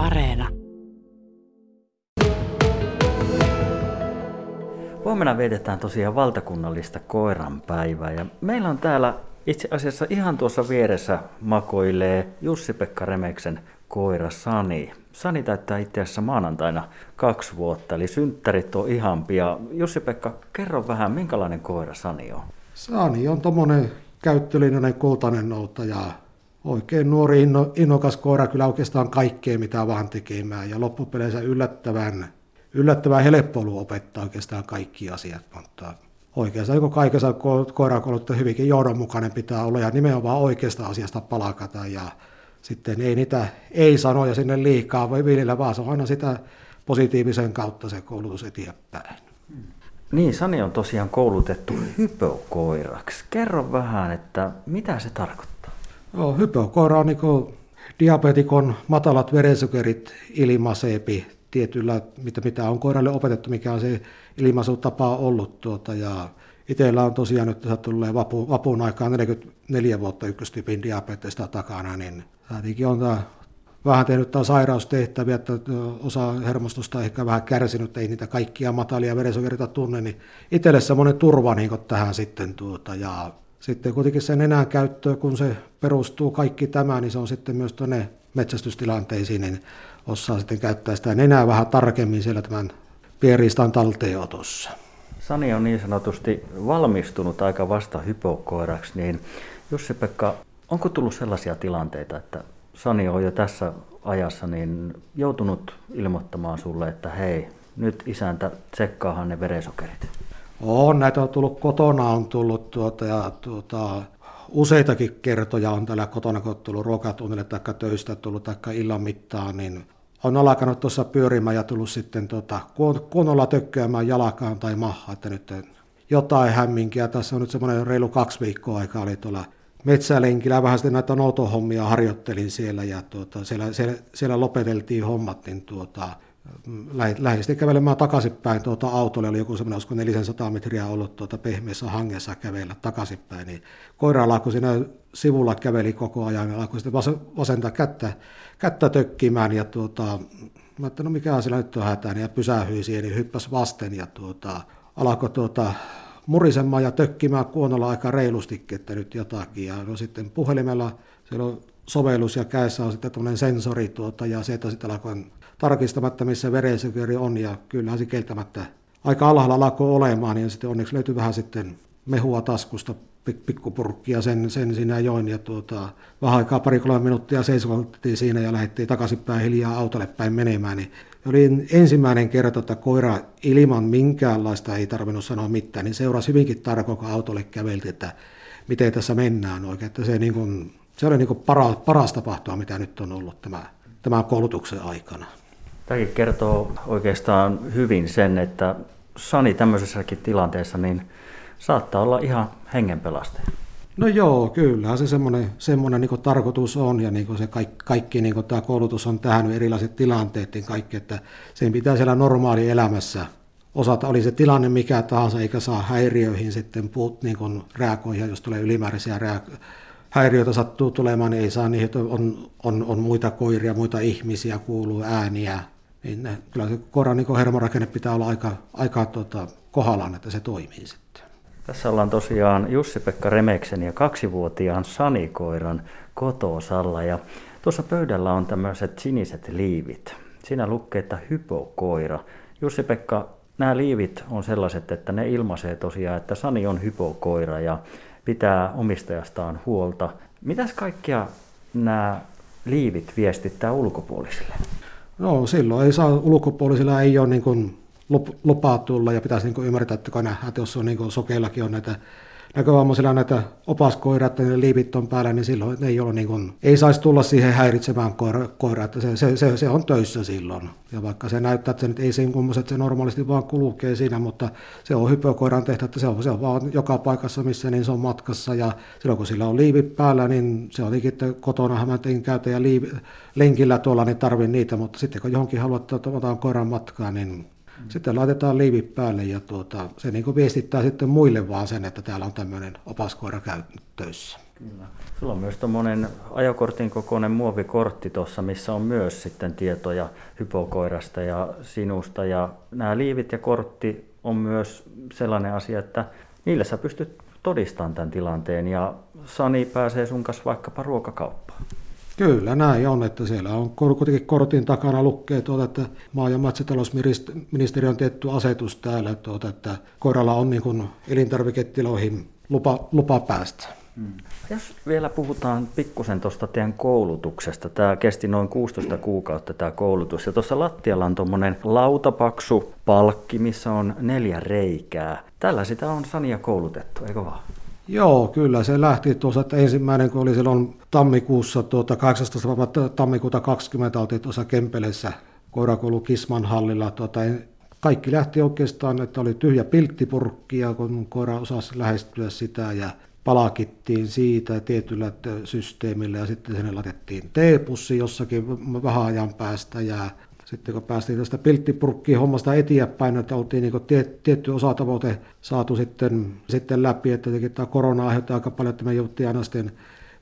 Areena. Huomenna vietetään tosiaan valtakunnallista koiranpäivää ja meillä on täällä itse asiassa ihan tuossa vieressä makoilee Jussi-Pekka Remeksen koira Sani. Sani täyttää itse asiassa maanantaina kaksi vuotta, eli synttärit on ihan pian. Jussi-Pekka, kerro vähän, minkälainen koira Sani on? Sani on tuommoinen käyttölinjainen kultainen noutaja. Oikein nuori inno, innokas koira kyllä oikeastaan kaikkea mitä vaan tekemään ja loppupeleissä yllättävän, yllättävän helppo ollut opettaa oikeastaan kaikki asiat, mutta oikeastaan kun kaikessa koirakouluttaja hyvinkin johdonmukainen pitää olla ja nimenomaan oikeasta asiasta palakata ja sitten ei niitä ei-sanoja sinne liikaa voi viljellä, vaan se on aina sitä positiivisen kautta se koulutus eteenpäin. Niin, Sani on tosiaan koulutettu hypokoiraksi. Kerro vähän, että mitä se tarkoittaa? No, hypokoira on niin diabetikon matalat verensokerit ilmaiseepi tietyllä, mitä, mitä on koiralle opetettu, mikä on se ilmaisutapa ollut. Tuota, ja itsellä on tosiaan nyt tässä tulee vapu, vapun aikaan 44 vuotta ykköstyypin diabetesta takana, niin saatinkin on tämä vähän tehnyt tämä sairaustehtäviä, että osa hermostosta ehkä vähän kärsinyt, ei niitä kaikkia matalia verensokerita tunne, niin itselle semmoinen turva niin tähän sitten tuota, ja sitten kuitenkin sen enää käyttöä, kun se perustuu kaikki tämä, niin se on sitten myös tuonne metsästystilanteisiin, niin osaa sitten käyttää sitä enää vähän tarkemmin siellä tämän pienriistan talteenotossa. Sani on niin sanotusti valmistunut aika vasta hypokoiraksi, niin Jussi-Pekka, onko tullut sellaisia tilanteita, että Sani on jo tässä ajassa niin joutunut ilmoittamaan sulle, että hei, nyt isäntä, tsekkaahan ne verensokerit? On, näitä on tullut kotona, on tullut tuota, ja tuota, useitakin kertoja on täällä kotona, kun on tullut ruokatunnille tai töistä tullut tai illan mittaan, niin on alkanut tuossa pyörimään ja tullut sitten tuota, kunnolla tökkäämään jalakaan tai maha, että nyt jotain hämminkiä. Tässä on nyt semmoinen reilu kaksi viikkoa aika oli tuolla metsälenkillä vähän sitten näitä noutohommia harjoittelin siellä ja tuota, siellä, siellä, siellä, lopeteltiin hommat, niin tuota, lähdin kävelemään takaisinpäin tuota autolle, oli joku semmoinen, olisiko 400 metriä ollut tuota pehmeässä hangessa kävellä takaisinpäin, niin koira alkoi siinä sivulla käveli koko ajan ja alkoi sitten vasenta kättä, kättä tökkimään ja tuota, mä että no mikä siellä nyt on hätään ja pysähyi siihen, niin hyppäsi vasten ja tuota, alkoi tuota, murisemaan ja tökkimään kuonolla aika reilustikin, että nyt jotakin. Ja no sitten puhelimella siellä on sovellus ja käessä on sitten tämmöinen sensori tuota, ja se, että sitten alkoi tarkistamatta, missä verensokeri on, ja kyllähän se keltämättä aika alhaalla alkoi olemaan, niin sitten onneksi löytyi vähän sitten mehua taskusta, pikkupurkkia, sen, sen siinä join, ja tuota, vähän aikaa pari kolme minuuttia seisottiin siinä ja lähdettiin takaisinpäin hiljaa autolle päin menemään, niin oli ensimmäinen kerta, että koira ilman minkäänlaista ei tarvinnut sanoa mitään, niin seurasi hyvinkin tarkoin, kun autolle käveltiin, että miten tässä mennään oikein. Että se, niin kuin, se oli niin kuin paras, paras tapahtuma, mitä nyt on ollut tämä, tämän koulutuksen aikana. Tämäkin kertoo oikeastaan hyvin sen, että Sani tämmöisessäkin tilanteessa niin saattaa olla ihan hengenpelastaja. No joo, kyllä se semmoinen, semmoinen niin tarkoitus on ja niin se kaikki, kaikki niin tämä koulutus on tähän erilaiset tilanteet, niin kaikki, että sen pitää siellä normaali elämässä osata, oli se tilanne mikä tahansa, eikä saa häiriöihin sitten puut niin reagoida, jos tulee ylimääräisiä reago- häiriöitä sattuu tulemaan, niin ei saa niihin, on, on, on muita koiria, muita ihmisiä, kuuluu ääniä, niin ne, kyllä se koiran niin hermorakenne pitää olla aika, aika tota, kohdallaan, että se toimii sitten. Tässä ollaan tosiaan Jussi-Pekka Remeksen ja kaksivuotiaan Sanikoiran kotosalla ja tuossa pöydällä on tämmöiset siniset liivit. Siinä lukee, että hypokoira. Jussi-Pekka, nämä liivit on sellaiset, että ne ilmaisee tosiaan, että Sani on hypokoira ja pitää omistajastaan huolta. Mitäs kaikkia nämä liivit viestittää ulkopuolisille? No silloin ei saa, ulkopuolisilla ei ole niin kuin lupaa tulla ja pitäisi niin ymmärtää, että kun nähdään, että jos on niin sokeillakin on näitä näkövammaisilla näitä opaskoirat, että ne liivit on päällä, niin silloin ei, ole niin kuin, ei saisi tulla siihen häiritsemään koira, koira että se, se, se, se, on töissä silloin. Ja vaikka se näyttää, että se nyt ei kummoista, että se normaalisti vaan kulkee siinä, mutta se on hypökoiran tehtä, että se on, se on vaan joka paikassa, missä niin se on matkassa. Ja silloin kun sillä on liivit päällä, niin se on että kotona mä tein käytä ja liivi, lenkillä tuolla, niin tarvin niitä, mutta sitten kun johonkin haluat, että otan koiran matkaa, niin. Sitten laitetaan liivit päälle ja tuota, se niin viestittää sitten muille vaan sen, että täällä on tämmöinen opaskoira käytössä. Kyllä. Sulla on myös tuommoinen ajokortin kokoinen muovikortti tuossa, missä on myös sitten tietoja hypokoirasta ja sinusta. Ja nämä liivit ja kortti on myös sellainen asia, että niillä sä pystyt todistamaan tämän tilanteen ja Sani pääsee sun kanssa vaikkapa ruokakauppaan. Kyllä näin on, että siellä on kuitenkin kortin takana lukee, tuota, että maa- ja metsätalousministeri on tietty asetus täällä, tuota, että koiralla on niin elintarviketiloihin lupa, lupa päästä. Hmm. Jos vielä puhutaan pikkusen tuosta teidän koulutuksesta. Tämä kesti noin 16 kuukautta tämä koulutus. Ja tuossa lattialla on tuommoinen lautapaksu palkki, missä on neljä reikää. Tällä sitä on Sania koulutettu, eikö vaan? Joo, kyllä se lähti tuossa, että ensimmäinen kun oli silloin tammikuussa, tuota, 18. tammikuuta 20 oltiin tuossa Kempelessä koirakoulu Kisman hallilla. Tuota, kaikki lähti oikeastaan, että oli tyhjä pilttipurkki ja kun koira osasi lähestyä sitä ja palakittiin siitä tietyllä systeemillä ja sitten sinne laitettiin teepussi jossakin vähän ajan päästä ja sitten kun päästiin tästä pilttipurkkiin hommasta eteenpäin, että oltiin niin tie, tietty osatavoite saatu sitten, sitten läpi, että tämä korona aiheutti aika paljon, että me jouttiin aina sitten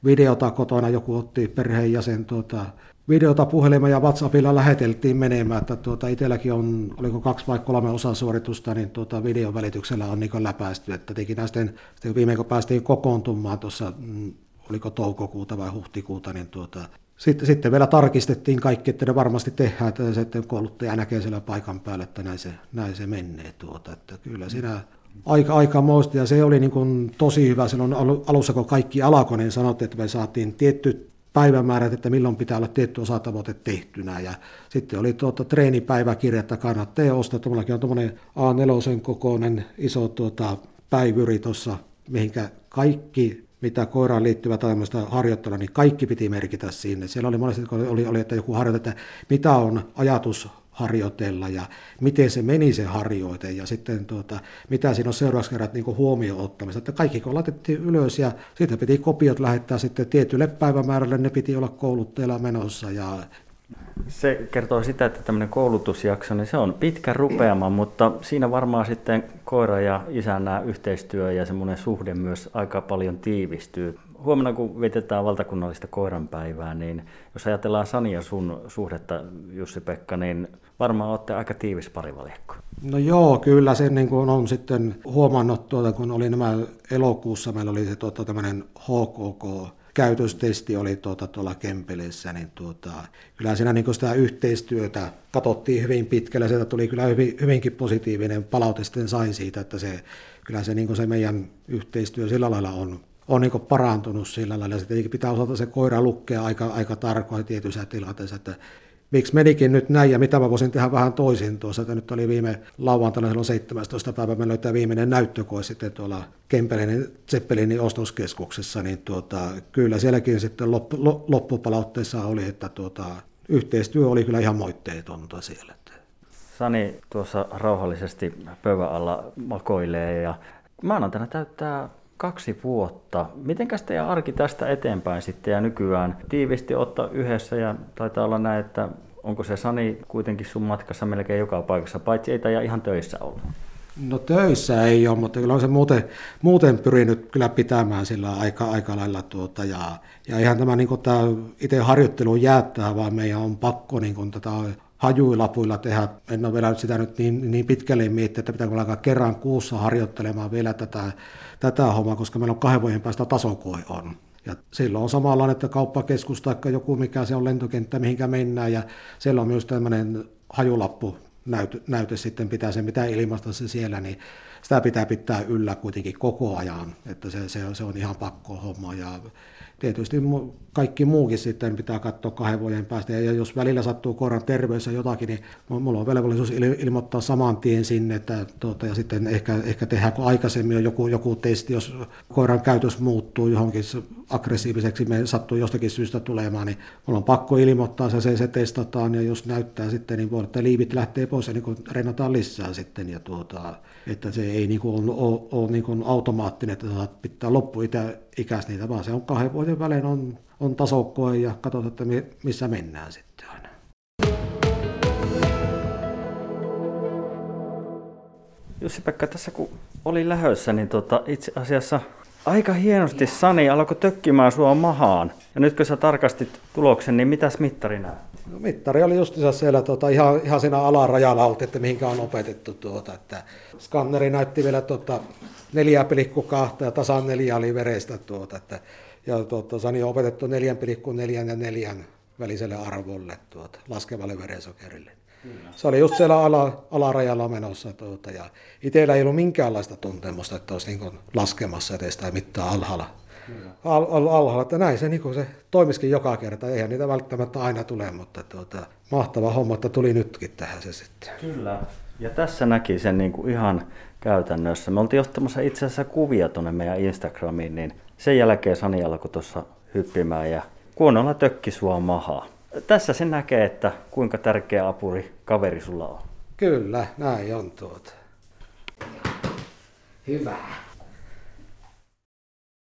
videota kotona, joku otti perheenjäsen tuota, videota puhelimella ja WhatsAppilla läheteltiin menemään, että tuota, itselläkin on, oliko kaksi vai kolme osasuoritusta, niin tuota, videon välityksellä on niin läpäisty, että teki sitten, sitten viimein kun päästiin kokoontumaan tuossa, mm, oliko toukokuuta vai huhtikuuta, niin tuota, sitten, sitten vielä tarkistettiin kaikki, että ne varmasti tehdään, että sitten kouluttaja näkee siellä paikan päällä, että näin se, näin se menee. Tuota. Että kyllä siinä aika, aika moista, ja se oli niin kuin tosi hyvä silloin alussa, kun kaikki alkoi, niin sanottiin, että me saatiin tietty päivämäärät, että milloin pitää olla tietty osatavoite tehtynä. Ja sitten oli tuota treenipäiväkirja, että kannattaa ostaa. Tuollakin on tuommoinen A4 kokoinen iso tuota, päivyri tuossa, mihinkä kaikki mitä koiraan liittyvä tämmöistä harjoittelua, niin kaikki piti merkitä sinne. Siellä oli monesti, kun oli, oli että joku harjoite, että mitä on ajatus harjoitella ja miten se meni se harjoite ja sitten tuota, mitä siinä on seuraavaksi kerrat niin huomioon ottamista. Että kaikki kun laitettiin ylös ja sitten piti kopiot lähettää sitten tietylle päivämäärälle, ne piti olla kouluttajalla menossa ja se kertoo sitä, että tämmöinen koulutusjakso, niin se on pitkä rupeama, mutta siinä varmaan sitten koira ja isän nämä yhteistyö ja semmoinen suhde myös aika paljon tiivistyy. Huomenna kun vietetään valtakunnallista koiranpäivää, niin jos ajatellaan Sani ja sun suhdetta, Jussi-Pekka, niin varmaan olette aika tiivis parivaljakko. No joo, kyllä sen niin kuin on sitten huomannut, tuota, kun oli nämä elokuussa, meillä oli se tuota, tämmöinen HKK, käytöstesti oli tuota, tuolla Kempeleessä, niin tuota, kyllä siinä niin sitä yhteistyötä katsottiin hyvin pitkälle. Sieltä tuli kyllä hyvin, hyvinkin positiivinen palaute sitten sain siitä, että se, kyllä se, niin se meidän yhteistyö sillä lailla on, on niin parantunut sillä lailla. Sitten pitää osata se koira lukea aika, aika tarkoin tietyissä tilanteissa, että miksi menikin nyt näin ja mitä mä voisin tehdä vähän toisin tuossa. Että nyt oli viime lauantaina silloin 17. päivä, meillä oli viimeinen näyttökoe sitten tuolla Kempelinin Zeppelinin ostoskeskuksessa, niin tuota, kyllä sielläkin sitten loppu, loppupalautteessa oli, että tuota, yhteistyö oli kyllä ihan moitteetonta siellä. Sani tuossa rauhallisesti pöydän alla makoilee ja maanantaina täyttää kaksi vuotta. Mitenkäs teidän arki tästä eteenpäin sitten ja nykyään tiivisti ottaa yhdessä ja taitaa olla näin, että onko se Sani kuitenkin sun matkassa melkein joka paikassa, paitsi ei ja ihan töissä olla? No töissä ei ole, mutta kyllä on se muuten, muuten pyrinyt kyllä pitämään sillä aika, aika lailla tuota, ja, ja ihan tämä, niin tämä itse harjoittelu jäättää, vaan meidän on pakko niin tätä hajuilapuilla tehdä. En ole vielä sitä nyt niin, niin pitkälle miettiä, että pitääkö alkaa kerran kuussa harjoittelemaan vielä tätä, tätä hommaa, koska meillä on kahden vuoden päästä tasokoe on. Ja silloin on samanlainen, että kauppakeskus tai joku, mikä se on lentokenttä, mihinkä mennään, ja siellä on myös tämmöinen hajulappu näyte, sitten pitää se, mitä ilmasta se siellä, niin sitä pitää pitää yllä kuitenkin koko ajan, että se, se, se on ihan pakko homma. Ja tietysti kaikki muukin sitten pitää katsoa kahden vuoden päästä. Ja jos välillä sattuu koiran terveys ja jotakin, niin mulla on velvollisuus ilmoittaa saman tien sinne, että, tuota, ja sitten ehkä, ehkä tehdään, kun aikaisemmin on joku, joku testi, jos koiran käytös muuttuu johonkin aggressiiviseksi, me sattuu jostakin syystä tulemaan, niin mulla on pakko ilmoittaa se, se, se testataan, ja jos näyttää sitten, niin voi että liivit lähtee pois ja niin renataan lisää sitten, ja tuota, että se ei niin kuin ole, ole niin kuin automaattinen, että pitää loppuikäis niitä, vaan se on kahden vuoden välein on, on tasokkoa ja katsotaan, että missä mennään sitten aina. Jussi-Pekka, tässä kun oli lähössä, niin tota, itse asiassa aika hienosti Sani alkoi tökkimään sua mahaan. Ja nyt kun sä tarkastit tuloksen, niin mitäs mittari näytti? No, mittari oli justiinsa siellä tota, ihan, ihan siinä alarajalla oltiin, että mihinkä on opetettu. Tuota, että skanneri näytti vielä tuota, neljä pilikku kahta ja tasan neljä oli verestä. Tuota, että, ja tuota, Sani on opetettu neljän pilikku neljän ja neljän väliselle arvolle tuota, laskevalle verensokerille. Kyllä. Se oli just siellä ala, alarajalla menossa. Tuota, ja itsellä ei ollut minkäänlaista tuntemusta, että olisi niin laskemassa edes tai mitään alhaalla al, al, alhaalla, että näin se, niin se toimiskin joka kerta. Eihän niitä välttämättä aina tule, mutta tuota, mahtava homma, että tuli nytkin tähän se sitten. Kyllä. Ja tässä näki sen niin kuin ihan käytännössä. Me oltiin ottamassa itse asiassa kuvia tuonne meidän Instagramiin, niin sen jälkeen Sani alkoi tuossa hyppimään ja kunnolla tökki sua mahaa. Tässä se näkee, että kuinka tärkeä apuri kaveri sulla on. Kyllä, näin on tuota. Hyvä.